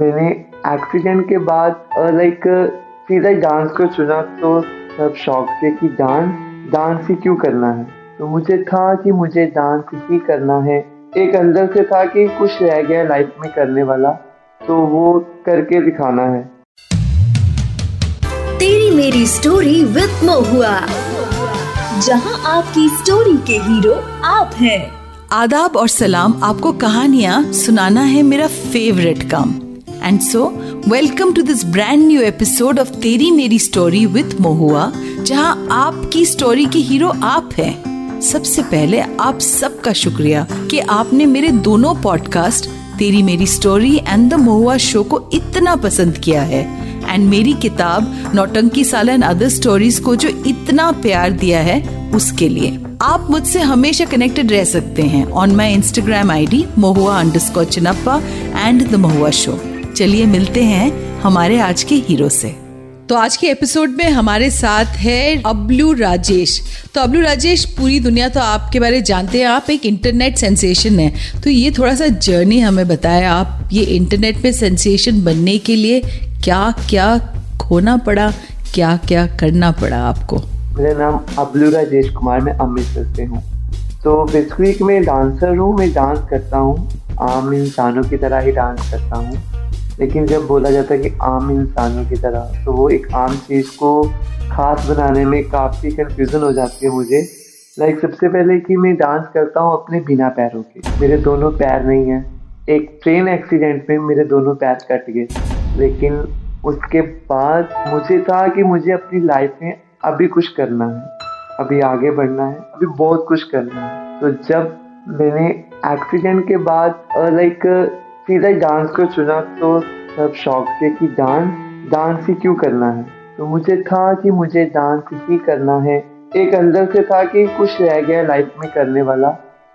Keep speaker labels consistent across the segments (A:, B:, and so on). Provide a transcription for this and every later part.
A: मैंने एक्सीडेंट के बाद लाइक सीधा डांस को चुना तो सब शौक थे कि डांस डांस ही क्यों करना है? तो मुझे था कि मुझे डांस ही करना है। एक अंदर से था कि कुछ रह गया लाइफ में करने वाला तो वो करके दिखाना है।
B: तेरी मेरी स्टोरी विद मोहुआ जहाँ आपकी स्टोरी के हीरो आप हैं।
C: आदाब और सलाम आपको कहानियाँ सुनाना है मेरा फेवरेट काम। And so welcome to this brand new episode of Teri Meri Story with Mohua जहाँ आपकी स्टोरी के हीरो आप हैं। सबसे पहले आप सबका शुक्रिया कि आपने मेरे दोनों podcast Teri Meri Story and the Mohua Show को इतना पसंद किया है। एंड मेरी किताब, नौटंकी साल एंड अदर स्टोरीज को जो इतना प्यार दिया है, उसके लिए। आप मुझसे हमेशा कनेक्टेड रह सकते हैं on my Instagram I D Mahua under Chinappa and the Mahua Show चलिए मिलते हैं हमारे आज के हीरो से। तो आज के एपिसोड में हमारे साथ है अबलू राजेश। तो अबलू राजेश पूरी दुनिया तो आपके बारे जानते हैं आप एक इंटरनेट सेंसेशन है। तो ये थोड़ा सा जर्नी हमें बताया आप ये इंटरनेट में सेंसेशन बनने के लिए क्या क्या खोना पड़ा क्या क्या करना पड़ा आपको?
A: मेरा नाम अबलू राजेश कुमार मैं अमृतसर से हूँ। तो बेसिकली मैं डांसर हूँ मैं डांस करता हूँ। आम इंसानों की तरह ही डांस करता हूँ। लेकिन जब बोला जाता है कि आम इंसानों की तरह तो वो एक आम चीज़ को खास बनाने में काफ़ी कन्फ्यूज़न हो जाती है मुझे। लाइक like, सबसे पहले कि मैं डांस करता हूँ अपने बिना पैरों के। मेरे दोनों पैर नहीं हैं। एक ट्रेन एक्सीडेंट में मेरे दोनों पैर कट गए। लेकिन उसके बाद मुझे था कि मुझे अपनी लाइफ में अभी कुछ करना है। अभी आगे बढ़ना है। अभी बहुत कुछ करना है। तो जब मैंने एक्सीडेंट के बाद लाइक सीधा ही डांस को चुना तो सब शौक थे कि डांस डांस ही क्यों करना है? तो मुझे था कि मुझे डांस ही करना है। एक अंदर से था कि कुछ रह गया लाइफ में करने वाला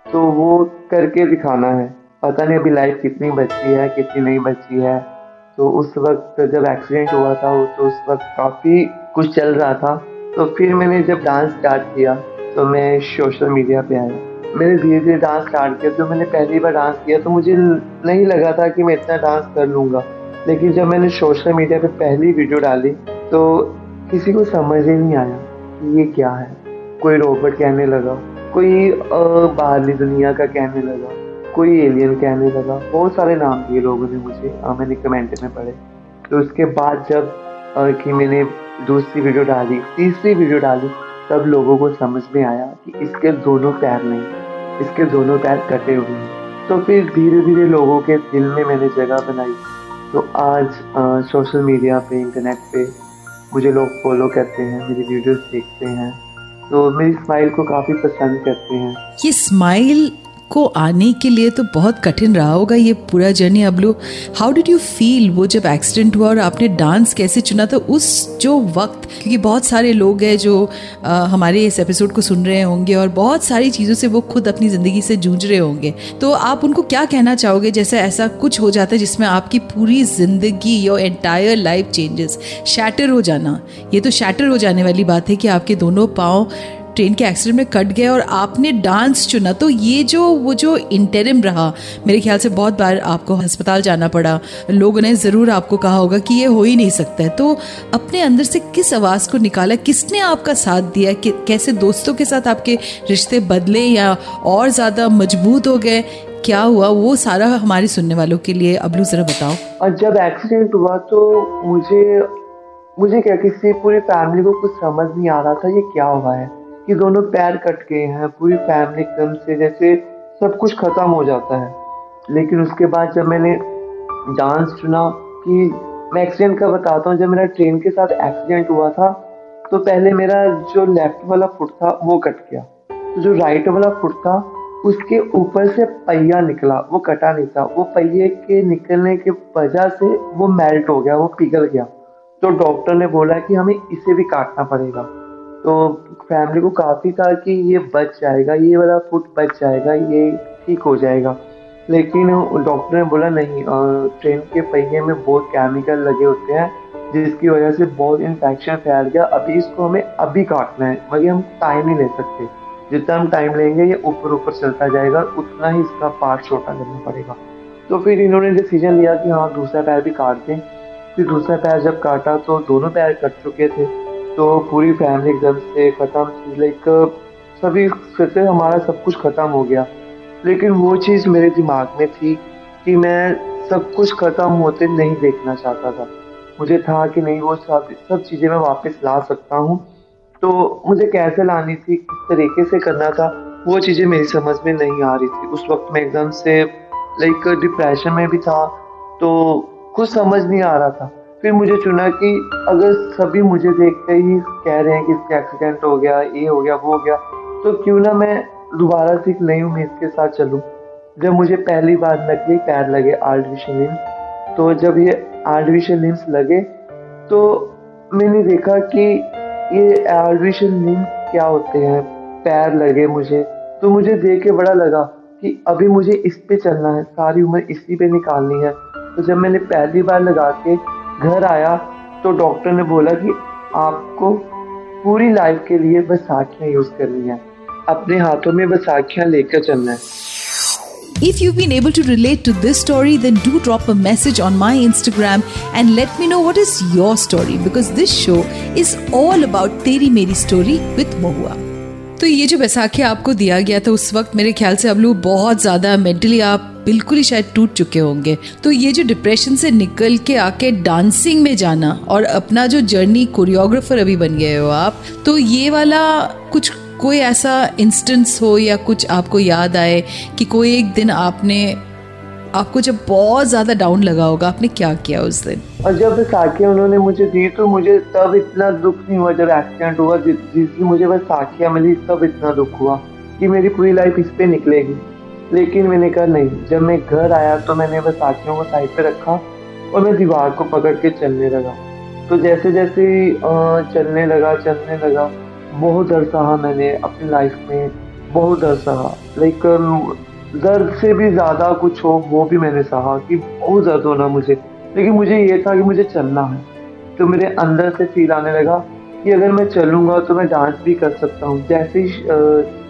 A: तो वो करके दिखाना है। पता नहीं अभी लाइफ कितनी बची है, कितनी नहीं बची है। तो उस वक्त जब एक्सीडेंट हुआ था तो उस वक्त काफ़ी कुछ चल रहा था। तो फिर मैंने जब डांस स्टार्ट किया तो मैं सोशल मीडिया पे आया। मैंने धीरे धीरे डांस स्टार्ट किया। जो मैंने पहली बार डांस किया तो मुझे नहीं लगा था कि मैं इतना डांस कर लूँगा। लेकिन जब मैंने सोशल मीडिया पे पहली वीडियो डाली तो किसी को समझ ही नहीं आया कि ये क्या है। कोई रोबोट कहने लगा, कोई बाहरली दुनिया का कहने लगा, कोई एलियन कहने लगा। बहुत सारे नाम दिए लोगों ने मुझे मैंने कमेंट में पढ़े। तो उसके बाद जब कि मैंने दूसरी वीडियो डाली, तीसरी वीडियो डाली तब लोगों को समझ में आया कि इसके दोनों पैर नहीं, इसके दोनों पैर कटे हुए हैं। तो फिर धीरे धीरे लोगों के दिल में मैंने जगह बनाई। तो आज सोशल मीडिया पे इंटरनेट पे मुझे लोग फॉलो करते हैं, मेरी वीडियोस देखते हैं। तो मेरी स्माइल को काफ़ी पसंद करते हैं।
C: ये स्माइल को आने के लिए तो बहुत कठिन रहा होगा ये पूरा journey Ablu. How did you feel वो जब एक्सीडेंट हुआ और आपने डांस कैसे चुना था उस जो वक्त? क्योंकि बहुत सारे लोग हैं जो आ, हमारे इस एपिसोड को सुन रहे होंगे और बहुत सारी चीज़ों से वो खुद अपनी ज़िंदगी से जूझ रहे होंगे। तो आप उनको क्या कहना चाहोगे जैसे ऐसा कुछ हो जाता है जिसमें आपकी पूरी ज़िंदगी your entire life changes shatter हो जाना। ये तो शैटर हो जाने वाली बात है कि आपके दोनों पाँव ट्रेन के एक्सीडेंट में कट गए और आपने डांस चुना। तो ये जो, वो जो इंटरम रहा, मेरे ख्याल से बहुत बार आपको अस्पताल जाना पड़ा। लोगों ने ज़रूर आपको कहा होगा कि ये हो ही नहीं सकता है। तो अपने अंदर से किस आवाज़ को निकाला? किसने आपका साथ दिया? कि, कैसे दोस्तों के साथ आपके रिश्ते बदले या और ज़्यादा मज़बूत हो गए? क्या हुआ? वो सारा हमारे सुनने वालों के लिए। अबलू जरा बताओ।
A: और जब एक्सीडेंट हुआ तो मुझे मुझे क्या किसी पूरी फैमिली को कुछ समझ नहीं आ रहा था ये क्या हुआ है। कि दोनों पैर कट गए हैं, पूरी फैमिली एकदम से जैसे सब कुछ खत्म हो जाता है। लेकिन उसके बाद जब मैंने डांस चुना कि मैं एक्सीडेंट का बताता हूँ, जब मेरा ट्रेन के साथ एक्सीडेंट हुआ था तो पहले मेरा जो लेफ़्ट वाला फुट था, वो कट गया। तो जो राइट वाला फुट था, उसके ऊपर से पहिया निकला, वो कटा नहीं था। वो पहिए के निकलने के वजह से वो मेल्ट हो गया, वो पिघल गया। तो डॉक्टर ने बोला कि हमें इसे भी काटना पड़ेगा। तो फैमिली को काफ़ी था कि ये बच जाएगा, ये वाला फ़ूड बच जाएगा, ये ठीक हो जाएगा। लेकिन डॉक्टर ने बोला, नहीं ट्रेन के पहिए में बहुत केमिकल लगे होते हैं, जिसकी वजह से बहुत इन्फेक्शन फैल गया। अभी इसको हमें अभी काटना है मगर हम टाइम नहीं ले सकते। जितना हम टाइम लेंगे, ये ऊपर ऊपर चलता जाएगा, उतना ही इसका पार्ट छोटा करना पड़ेगा। तो फिर इन्होंने डिसीज़न लिया कि हाँ दूसरा पैर भी काट दें फिर दूसरा पैर जब काटा तो दोनों पैर कट चुके थे। तो पूरी फैमिली एकदम से ख़त्म लाइक सभी फिर से हमारा सब कुछ ख़त्म हो गया। लेकिन वो चीज़ मेरे दिमाग में थी कि मैं सब कुछ ख़त्म होते नहीं देखना चाहता था। मुझे था कि नहीं, वो सब सब चीज़ें मैं वापस ला सकता हूँ। तो मुझे कैसे लानी थी, किस तरीके से करना था, वो चीज़ें मेरी समझ में नहीं आ रही थी। उस वक्त मैं एकदम से लाइक डिप्रेशन में भी था तो कुछ समझ नहीं आ रहा था। फिर मुझे चुना कि अगर सभी मुझे देखते ही कह रहे हैं कि इसका एक्सीडेंट हो गया, ये हो गया, वो हो गया तो क्यों ना मैं दोबारा से एक नई उम्मीद के साथ चलूँ? जब मुझे पहली बार नकली पैर लगे आर्टिफिशियल लिम्स तो जब ये आर्टिफिशियल लिम्स लगे तो मैंने देखा कि ये आर्टिफिशियल लिम्स क्या होते हैं? पैर लगे मुझे। तो मुझे देख के बड़ा लगा कि अभी मुझे इस पे चलना है, सारी उम्र इसी पे निकालनी है। तो जब मैंने पहली बार लगा के घर आया तो डॉक्टर ने बोला कि आपको पूरी लाइफ के लिए बैसाखियाँ यूज़ करनी है अपने हाथों में बैसाखियाँ लेकर चलना है
C: If you've been able to relate to this story, then do drop a message on my Instagram and let me know what is your story because this show is all about Teri Meri Story with Mohua. तो ये जो बैसाखी आपको दिया गया था उस वक्त मेरे ख्याल से अब लोग बहुत ज़्यादा मेंटली आप बिल्कुल ही शायद टूट चुके होंगे। तो ये जो डिप्रेशन से निकल के आके डांसिंग में जाना और अपना जो जर्नी कोरियोग्राफर अभी बन गए हो आप तो ये वाला कुछ, कोई ऐसा इंस्टेंस हो या कुछ आपको याद आए कि कोई एक दिन आपने, आपको जब बहुत ज़्यादा डाउन लगा होगा, आपने क्या किया उस दिन?
A: और जब साखियाँ उन्होंने मुझे दी तो मुझे तब इतना दुख नहीं हुआ जब एक्सीडेंट हुआ। जिस मुझे बस साखियाँ मिली, तब इतना दुख हुआ कि मेरी पूरी लाइफ इस पे निकलेगी। लेकिन मैंने कहा, नहीं, जब मैं घर आया तो मैंने बस साखियों को साइड पे रखा और मैं दीवार को पकड़ के चलने लगा। तो जैसे जैसे चलने लगा चलने लगा, बहुत दर्द सहा मैंने अपनी लाइफ में, बहुत दर्द सहा लाइक दर्द से भी ज़्यादा कुछ हो, वो भी मैंने सहा कि बहुत दर्द होना मुझे। लेकिन मुझे ये था कि मुझे चलना है। तो मेरे अंदर से फील आने लगा कि अगर मैं चलूँगा तो मैं डांस भी कर सकता हूँ। जैसे ही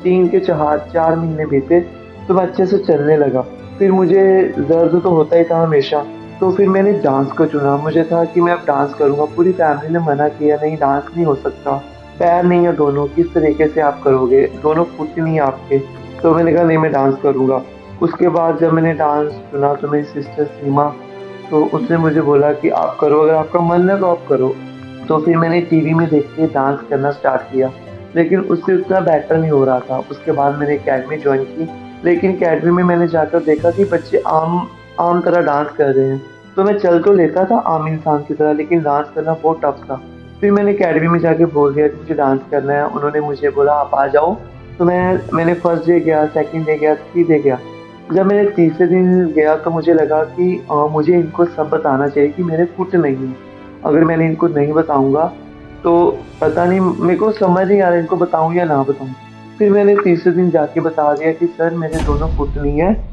A: तीन के चार चार महीने बीते तो मैं अच्छे से चलने लगा। फिर मुझे दर्द तो होता ही था हमेशा। तो फिर मैंने डांस को चुना। मुझे था कि मैं अब डांस करूँगा। पूरी फैमिली ने मना किया, नहीं डांस नहीं हो सकता। पैर नहीं है दोनों। किस तरीके से आप करोगे? दोनों फुट नहीं आपके। तो मैंने कहा, नहीं, मैं डांस करूँगा। उसके बाद जब मैंने डांस चुना तो मेरी सिस्टर सीमा तो उसने मुझे बोला कि, आप करो, अगर आपका मन है तो आप करो। तो फिर मैंने टीवी में देख के डांस करना स्टार्ट किया। लेकिन उससे उतना बेटर नहीं हो रहा था। उसके बाद मैंने अकेडमी ज्वाइन की। लेकिन अकेडमी में मैंने जाकर देखा कि बच्चे आम आम तरह डांस कर रहे हैं। तो मैं चल तो लेता था आम इंसान की तरह लेकिन डांस करना बहुत टफ था। फिर मैंने अकेडमी में जाके बोल दिया कि मुझे डांस करना है। उन्होंने मुझे बोला आप आ जाओ। तो मैं मैंने फ़र्स्ट डे गया सेकंड डे गया थ्री डे गया। जब मैंने तीसरे दिन गया तो मुझे लगा कि आ, मुझे इनको सब बताना चाहिए कि मेरे फुट नहीं है। अगर मैंने इनको नहीं बताऊँगा तो पता नहीं मेरे को समझ नहीं आ रहा इनको बताऊँ या ना बताऊँ। फिर मैंने तीसरे दिन जाके बता दिया कि, सर, मेरे दोनों फुट नहीं है।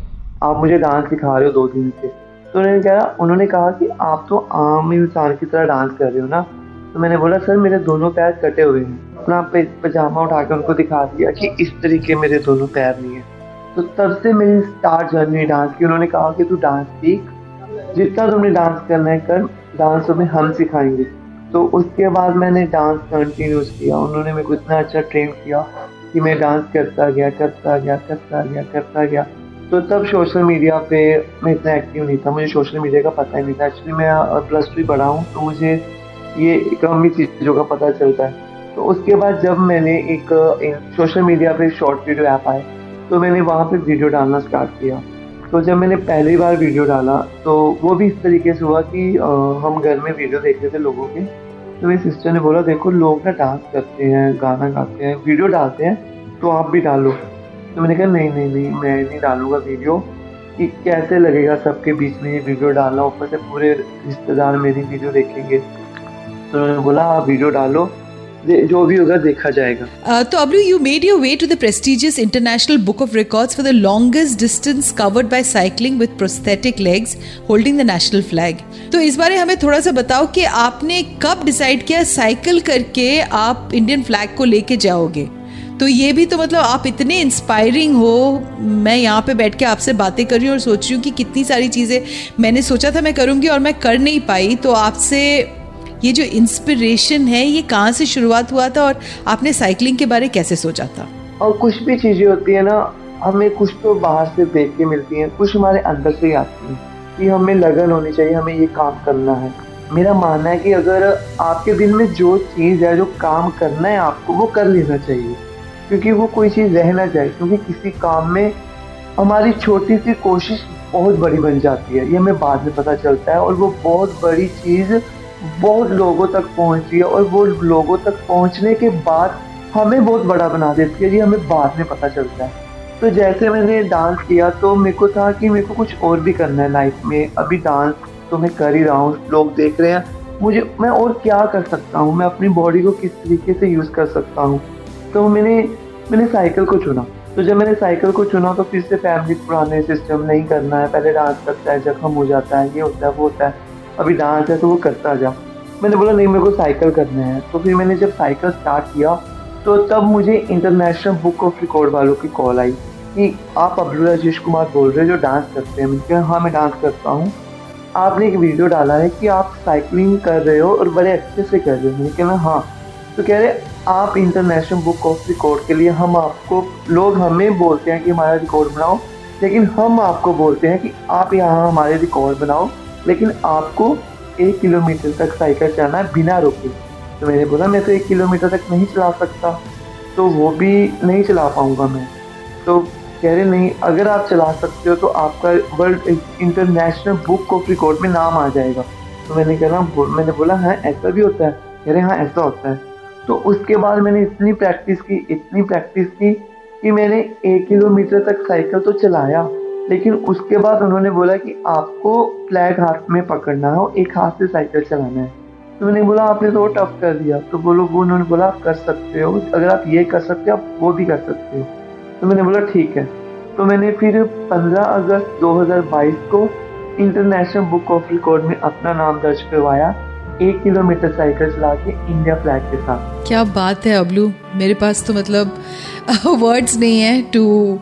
A: आप मुझे डांस सिखा रहे हो दो दिन से। तो उन्होंने कहा उन्होंने कहा कि, आप तो आम इंसान की तरह डांस कर रहे हो ना? तो मैंने बोला, सर, मेरे दोनों पैर कटे हुए हैं। अपना पजामा उठा के उनको दिखा दिया कि, इस तरीके मेरे दोनों पैर नहीं है। तो तब से मेरी स्टार्ट जर्नी डांस की। उन्होंने कहा कि, तू डांस सीख। जितना तुमने डांस करना है, कर। डांस तुम्हें हम सिखाएँगे। तो उसके बाद मैंने डांस कंटिन्यूस किया। उन्होंने मेरे को इतना अच्छा ट्रेन किया। कि मैं डांस करता गया करता गया करता गया करता गया। तो तब सोशल मीडिया पे मैं इतना एक्टिव नहीं था। मुझे सोशल मीडिया का पता ही नहीं था। एक्चुअली मैं प्लस टू पढ़ा हूँ तो मुझे ये कम ही चीज़ों का पता चलता है। तो उसके बाद जब मैंने एक सोशल मीडिया पे शॉर्ट वीडियो ऐप आए तो मैंने वहाँ पे वीडियो डालना स्टार्ट किया। तो जब मैंने पहली बार वीडियो डाला तो वो भी इस तरीके से हुआ कि हम घर में वीडियो देख रहे थे लोगों के। तो मेरी सिस्टर ने बोला, देखो, लोग ना डांस करते हैं, गाना गाते हैं वीडियो डालते हैं तो आप भी डालो। तो मैंने कहा, नहीं नहीं नहीं, मैं नहीं डालूँगा वीडियो कि कैसे लगेगा सबके बीच में ये वीडियो डालना? ऊपर से पूरे रिश्तेदार मेरी वीडियो देखेंगे। तो उन्होंने बोला आप वीडियो डालो। जो भी होगा देखा जाएगा।
C: Uh, तो Ablu you made your way to the prestigious international book of records for the longest distance covered by cycling with prosthetic legs holding the national flag तो इस बारे हमें थोड़ा सा बताओ कि आपने कब डिसाइड किया साइकिल करके आप इंडियन फ्लैग को लेके जाओगे? तो ये भी तो मतलब आप इतने इंस्पायरिंग हो मैं यहाँ पे बैठ के आपसे बातें कर रही हूँ और सोच रही हूँ कि कितनी सारी चीज़ें मैंने सोचा था मैं करूँगी और मैं कर नहीं पाई तो आपसे ये जो इंस्पिरेशन है, ये कहाँ से शुरुआत हुआ था और आपने साइकिलिंग के बारे कैसे सोचा था?
A: और कुछ भी चीज़ें होती है ना, हमें कुछ तो बाहर से देख के मिलती हैं, कुछ हमारे अंदर से ही आती हैं कि हमें लगन होनी चाहिए, हमें ये काम करना है। मेरा मानना है कि अगर आपके दिल में जो चीज़ है, जो काम करना है आपको, वो कर लेना चाहिए। क्योंकि वो कोई चीज़ रहना चाहिए क्योंकि किसी काम में हमारी छोटी सी कोशिश बहुत बड़ी बन जाती है। ये हमें बाद में पता चलता है और वो बहुत बड़ी चीज़ बहुत लोगों तक पहुँचती है और वो लोगों तक पहुँचने के बाद हमें बहुत बड़ा बना देती है ये हमें बाद में पता चलता है। तो जैसे मैंने डांस किया तो मेरे को था कि मेरे को कुछ और भी करना है लाइफ में। अभी डांस तो मैं कर ही रहा हूँ, लोग देख रहे हैं। मुझे, मैं और क्या कर सकता हूँ? मैं अपनी बॉडी को किस तरीके से यूज़ कर सकता हूँ? तो मैंने मैंने साइकिल को चुना। तो जब मैंने साइकिल को चुना तो फिर से फैमिली पुराने सिस्टम नहीं करना है। पहले डांस करता है, जख्म हो जाता है, ये होता है, वो होता है। अभी डांस है तो वो करता जा मैंने बोला, नहीं, मेरे को साइकिल करना है। तो फिर मैंने जब साइकिल स्टार्ट किया तो तब मुझे इंटरनेशनल बुक ऑफ़ रिकॉर्ड वालों की कॉल आई कि आप अब्दुल राजेश कुमार बोल रहे हो जो डांस करते हैं। मैंने कहा हाँ मैं डांस करता हूँ। आपने एक वीडियो डाला है कि आप साइकिलिंग कर रहे हो और बड़े अच्छे से कर रहे हो। मैंने कहा हाँ। तो कह रहे, आप इंटरनेशनल बुक ऑफ़ रिकॉर्ड के लिए हम आपको, लोग हमें बोलते हैं कि हमारा रिकॉर्ड बनाओ, लेकिन हम आपको बोलते हैं कि आप यहाँ हमारे रिकॉर्ड बनाओ। लेकिन आपको एक किलोमीटर तक साइकिल चलाना है बिना रुके। तो मैंने बोला, मैं तो एक किलोमीटर तक नहीं चला सकता तो वो भी नहीं चला पाऊँगा मैं। तो कह रहे, नहीं, अगर आप चला सकते हो तो आपका world international book of record में नाम आ जाएगा। तो मैंने कहा मैंने बोला हाँ ऐसा भी होता है। कह रहे हाँ ऐसा होता है। तो उसके बाद मैंने इतनी प्रैक्टिस की, इतनी प्रैक्टिस की कि मैंने एक किलोमीटर तक साइकिल तो चलाया। लेकिन उसके बाद उन्होंने बोला कि आपको फ्लैग हाथ में पकड़ना है और एक हाथ से साइकिल चलाना है। तो मैंने बोला, आपने तो टफ कर दिया। तो बोलो वो उन्होंने बोला, आप कर सकते हो। अगर आप ये कर सकते हो, आप वो भी कर सकते हो। तो मैंने बोला, ठीक है। तो मैंने फिर 15 अगस्त 2022 को इंटरनेशनल बुक ऑफ़ रिकॉर्ड में अपना नाम दर्ज करवाया, एक किलोमीटर साइकिल चला के इंडिया फ्लैग के साथ।
C: क्या बात है, अबलू। मेरे पास तो मतलब वर्ड्स नहीं है to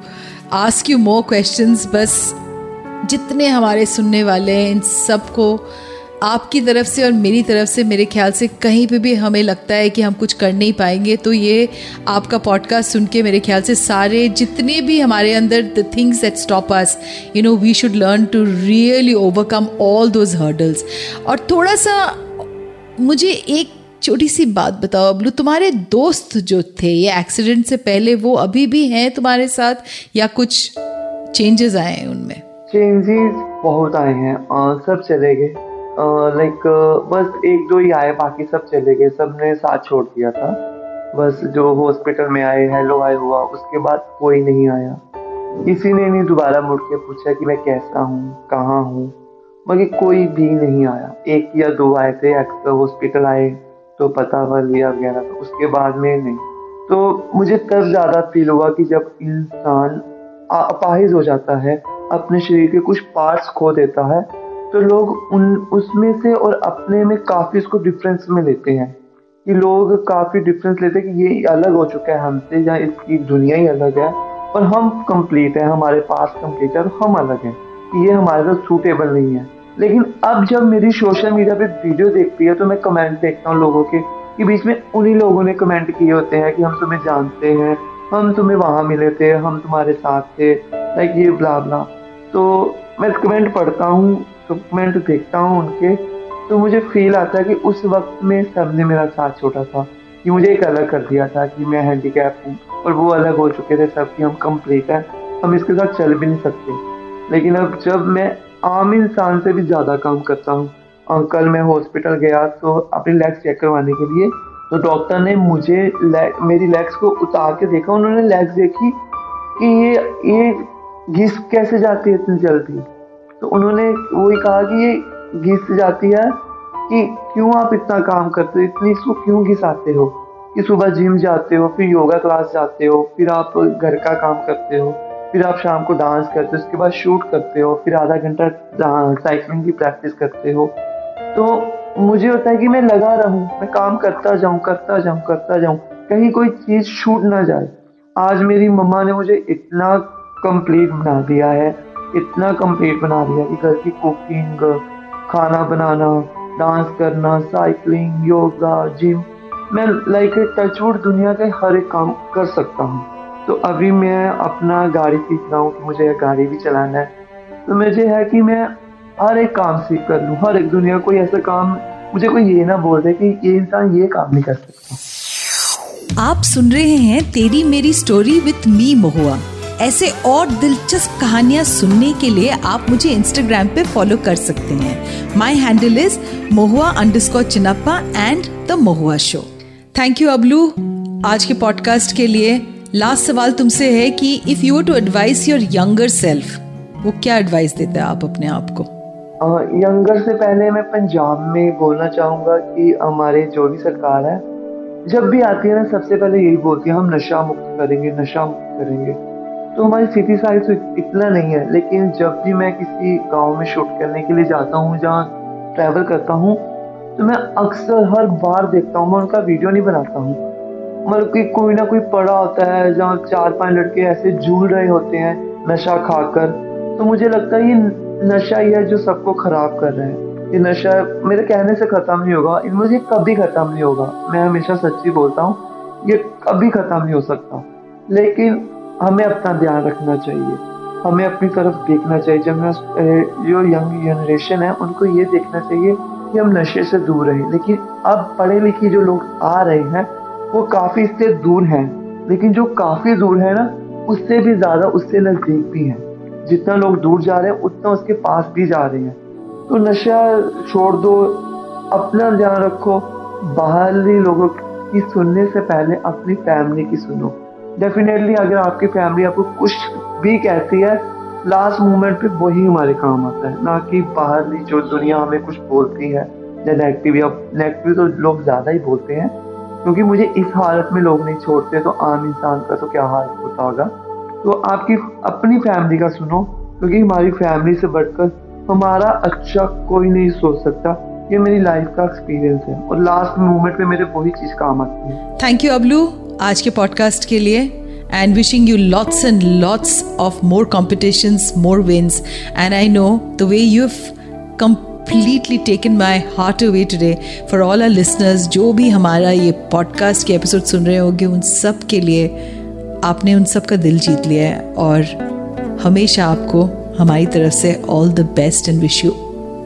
C: ask you more questions बस जितने हमारे सुनने वाले हैं, इन सबको आपकी तरफ़ से और मेरी तरफ़ से, मेरे ख्याल से कहीं पे भी हमें लगता है कि हम कुछ कर नहीं पाएँगे तो ये आपका पॉडकास्ट सुन के मेरे ख्याल से सारे जितने भी हमारे अंदर the things that stop us you know we should learn to really overcome all those hurdles और थोड़ा सा मुझे एक छोटी सी बात बताओ अबलू तुम्हारे दोस्त जो थे, ये एक्सीडेंट से पहले वो अभी भी हैं तुम्हारे साथ, या कुछ चेंजेस आए हैं उनमें?
A: चेंजेस बहुत आए हैं सब चले गए। लाइक बस एक दो ही आए, बाकी सब चले गए सबने साथ छोड़ दिया था। बस जो हॉस्पिटल में आए हेलो आए हुआ, उसके बाद कोई नहीं आया। किसी ने नहीं दोबारा मुड़ के पूछा कि मैं कैसा हूँ, कहाँ हूँ। बाकी कोई भी नहीं आया। एक या दो आए थे हॉस्पिटल आए। तो पता कर लिया वगैरह तो उसके बाद में नहीं। तो मुझे तब ज़्यादा फील हुआ कि जब इंसान अपाहिज हो जाता है, अपने शरीर के कुछ पार्ट्स खो देता है तो लोग उन, उसमें से और अपने में काफ़ी उसको डिफरेंस में लेते हैं। कि लोग काफ़ी डिफरेंस लेते हैं कि ये अलग हो चुका है हमसे, या इसकी दुनिया ही अलग है, और हम कंप्लीट है, हमारे पास कंप्लीट है, और हम अलग हैं, कि ये हमारे साथ सूटेबल नहीं है। लेकिन अब जब मेरी सोशल मीडिया पे वीडियो देखती है तो मैं कमेंट देखता हूँ लोगों के कि बीच में उन्हीं लोगों ने कमेंट किए होते हैं कि हम तुम्हें जानते हैं, हम तुम्हें वहाँ मिले थे, हम तुम्हारे साथ थे लाइक ये ब्ला ब्ला तो मैं कमेंट पढ़ता हूँ तो कमेंट देखता हूँ उनके तो मुझे फील आता है कि उस वक्त में सबने मेरा साथ छोड़ा था, कि मुझे एक अलग कर दिया था कि मैं हैंडीकैप हूँ, और वो अलग हो चुके थे सब कि हम कंप्लीट हैं, हम इसके साथ चल भी नहीं सकते. लेकिन अब जब मैं आम इंसान से भी ज़्यादा काम करता हूँ। कल मैं हॉस्पिटल गया तो अपनी लेग्स चेक करवाने के लिए। तो डॉक्टर ने मुझे मेरी लेग्स को उतार के देखा। उन्होंने लेग्स देखी कि ये ये घिस कैसे जाती है इतनी जल्दी? तो उन्होंने वही कहा कि ये घिस जाती है कि क्यों आप इतना काम करते हो? इतनी इसको क्यों घिसाते हो? कि सुबह जिम जाते हो, फिर योगा क्लास जाते हो, फिर आप घर का काम करते हो। फिर आप शाम को डांस करते हो, उसके बाद शूट करते हो, फिर आधा घंटा साइकिलिंग की प्रैक्टिस करते हो। तो मुझे होता है कि मैं लगा रहूँ, मैं काम करता जाऊँ करता जाऊँ करता जाऊँ, कहीं कोई चीज़ छूट ना जाए। आज मेरी मम्मा ने मुझे इतना कंप्लीट बना दिया है, इतना कंप्लीट बना दिया कि घर की कुकिंग खाना बनाना डांस करना साइकिलिंग योगा जिम मैं लाइक टचवुड दुनिया के हर एक काम कर सकता हूँ। तो अभी मैं अपना गाड़ी सीख रहा हूँ कि मुझे गाड़ी भी चलाना है। तो मुझे है कि मैं हर एक काम सीख कर लूँ, हर एक दुनिया कोई ऐसा काम, मुझे कोई ये ना बोल दे कि ये इंसान ये काम नहीं कर सकता।
C: आप सुन रहे हैं तेरी मेरी स्टोरी विथ मी महुआ। ऐसे और दिलचस्प कहानियाँ सुनने के लिए आप मुझे इंस्टाग्राम पे फॉलो कर सकते हैं। My handle is Mahua under Chinappa and the Mahua Show thank you Ablu. आज के पॉडकास्ट के लिए लास्ट सवाल तुमसे है कि if you to advise your younger self वो क्या एडवाइस देते हैं आप अपने आप को?
A: यंगर से पहले मैं पंजाब में बोलना चाहूँगा कि हमारे जो भी सरकार है, जब भी आती है ना, सबसे पहले यही बोलती है, हम नशा मुक्त करेंगे, नशा मुक्त करेंगे। तो हमारी सिटी साइड तो इतना नहीं है, लेकिन जब भी मैं किसी गाँव में शूट करने के लिए जाता हूँ, जहाँ ट्रैवल करता हूँ तो मैं अक्सर हर बार देखता हूँ, मैं उनका वीडियो नहीं बनाता हूँ। मतलब कि कोई ना कोई पड़ा होता है, जहाँ चार पाँच लड़के ऐसे झूल रहे होते हैं नशा खाकर तो मुझे लगता है ये नशा ही है जो सबको खराब कर रहे हैं। ये नशा मेरे कहने से खत्म नहीं होगा मुझे कभी खत्म नहीं होगा। मैं हमेशा सच्ची बोलता हूँ, ये कभी खत्म नहीं हो सकता। लेकिन हमें अपना ध्यान रखना चाहिए, हमें अपनी तरफ़ देखना चाहिए। जब जो यंग जनरेशन है, उनको ये देखना चाहिए कि हम नशे से दूर रहें। लेकिन अब पढ़े लिखे जो लोग आ रहे हैं वो काफ़ी इससे दूर हैं, लेकिन जो काफ़ी दूर है ना, उससे भी ज़्यादा उससे नज़दीक भी हैं। जितना लोग दूर जा रहे हैं, उतना उसके पास भी जा रहे हैं। तो नशा छोड़ दो, अपना ध्यान रखो, बाहरी लोगों की सुनने से पहले अपनी फैमिली की सुनो। डेफिनेटली अगर आपकी फैमिली आपको कुछ भी कहती है लास्ट मोमेंट पे वही हमारे काम आता है। ना कि बाहरली जो दुनिया हमें कुछ बोलती है, या नेगेटिव या नेगेटिव तो लोग ज़्यादा ही बोलते हैं। क्योंकि मुझे इस हालत में लोग नहीं छोड़ते तो आम इंसान का तो क्या हाल होता होगा? तो आपकी अपनी फैमिली का सुनो, क्योंकि हमारी फैमिली से बढ़कर हमारा अच्छा कोई नहीं सोच सकता ये मेरी लाइफ का एक्सपीरियंस है। और लास्ट मोमेंट में मेरे वही चीज़ काम आती है।
C: थैंक यू अबलू आज के पॉडकास्ट के लिए and wishing you lots and lots of more competition more wins and I know the way you completely taken my heart away today for all our listeners जो भी हमारा ये पॉडकास्ट के episode सुन रहे होंगे उन सब के लिए आपने उन सब का दिल जीत लिया है और हमेशा आपको हमारी तरफ़ से all the best and wish you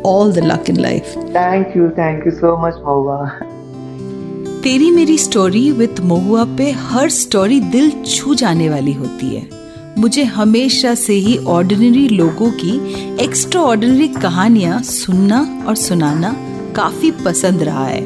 C: all the luck in life
A: thank you thank you so much Mahua
C: Teri Meri Story with महुआ पे हर स्टोरी दिल छू जाने वाली होती है। मुझे हमेशा से ही ऑर्डिनरी लोगों की एक्स्ट्रा ऑर्डिनरी कहानियाँ सुनना और सुनाना काफ़ी पसंद रहा है।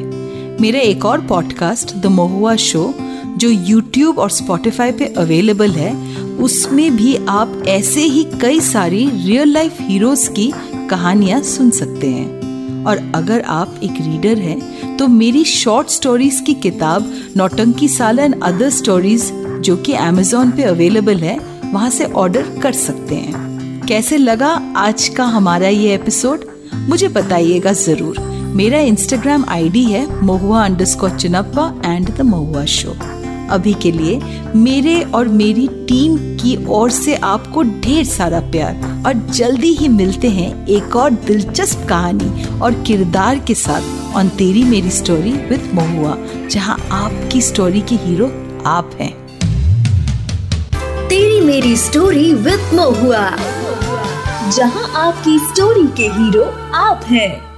C: मेरा एक और पॉडकास्ट द महुआ शो जो YouTube और Spotify पे अवेलेबल है, उसमें भी आप ऐसे ही कई सारी रियल लाइफ हीरोज की कहानियाँ सुन सकते हैं। और अगर आप एक रीडर हैं तो मेरी शॉर्ट स्टोरीज की किताब नौटंकी साला एंड अदर स्टोरीज जो कि Amazon पे अवेलेबल है वहाँ से ऑर्डर कर सकते हैं। कैसे लगा आज का हमारा ये एपिसोड मुझे बताइएगा ज़रूर। मेरा इंस्टाग्राम आईडी है Mahua under Chinappa and the Mahua Show अभी के लिए मेरे और मेरी टीम की ओर से आपको ढेर सारा प्यार और जल्दी ही मिलते हैं एक और दिलचस्प कहानी और किरदार के साथ ऑन तेरी मेरी स्टोरी विद महुआ, जहाँ आपकी स्टोरी के हीरो आप हैं।
B: मेरी स्टोरी विद मोहुआ जहाँ आपकी स्टोरी के हीरो आप हैं।